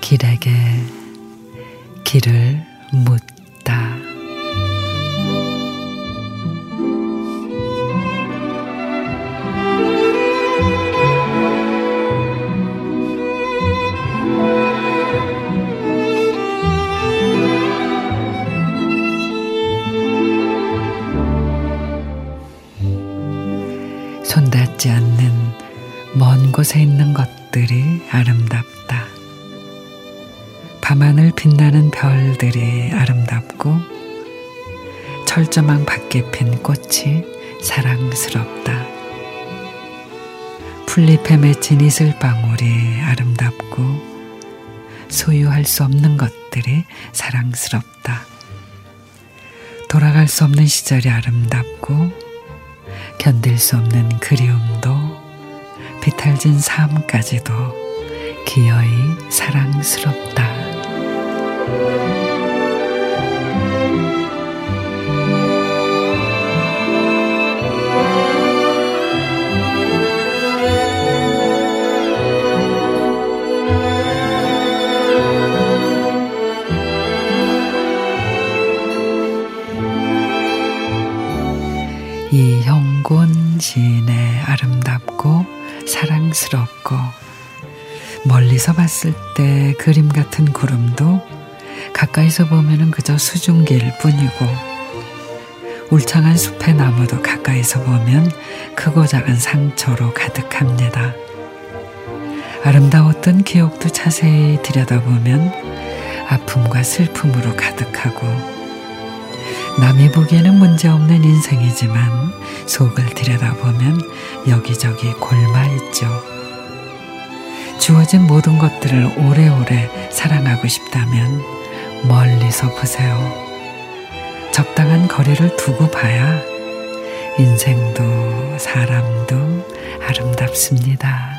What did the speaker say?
길에게 길을 묻다. 손닿지 않는 먼 곳에 있는 것들이 아름답다. 밤하늘 빛나는 별들이 아름답고 철조망 밖에 핀 꽃이 사랑스럽다. 풀잎에 맺힌 이슬방울이 아름답고 소유할 수 없는 것들이 사랑스럽다. 돌아갈 수 없는 시절이 아름답고 견딜 수 없는 그리움도 비탈진 삶까지도 기어이 사랑스럽다. 이형 곤 시인의 아름답고 사랑스럽고 멀리서 봤을 때 그림 같은 구름도 가까이서 보면은 그저 수증기일 뿐이고 울창한 숲의 나무도 가까이서 보면 크고 작은 상처로 가득합니다. 아름다웠던 기억도 자세히 들여다보면 아픔과 슬픔으로 가득하고 남이 보기에는 문제없는 인생이지만 속을 들여다보면 여기저기 골마 있죠. 주어진 모든 것들을 오래오래 사랑하고 싶다면 멀리서 보세요. 적당한 거리를 두고 봐야 인생도 사람도 아름답습니다.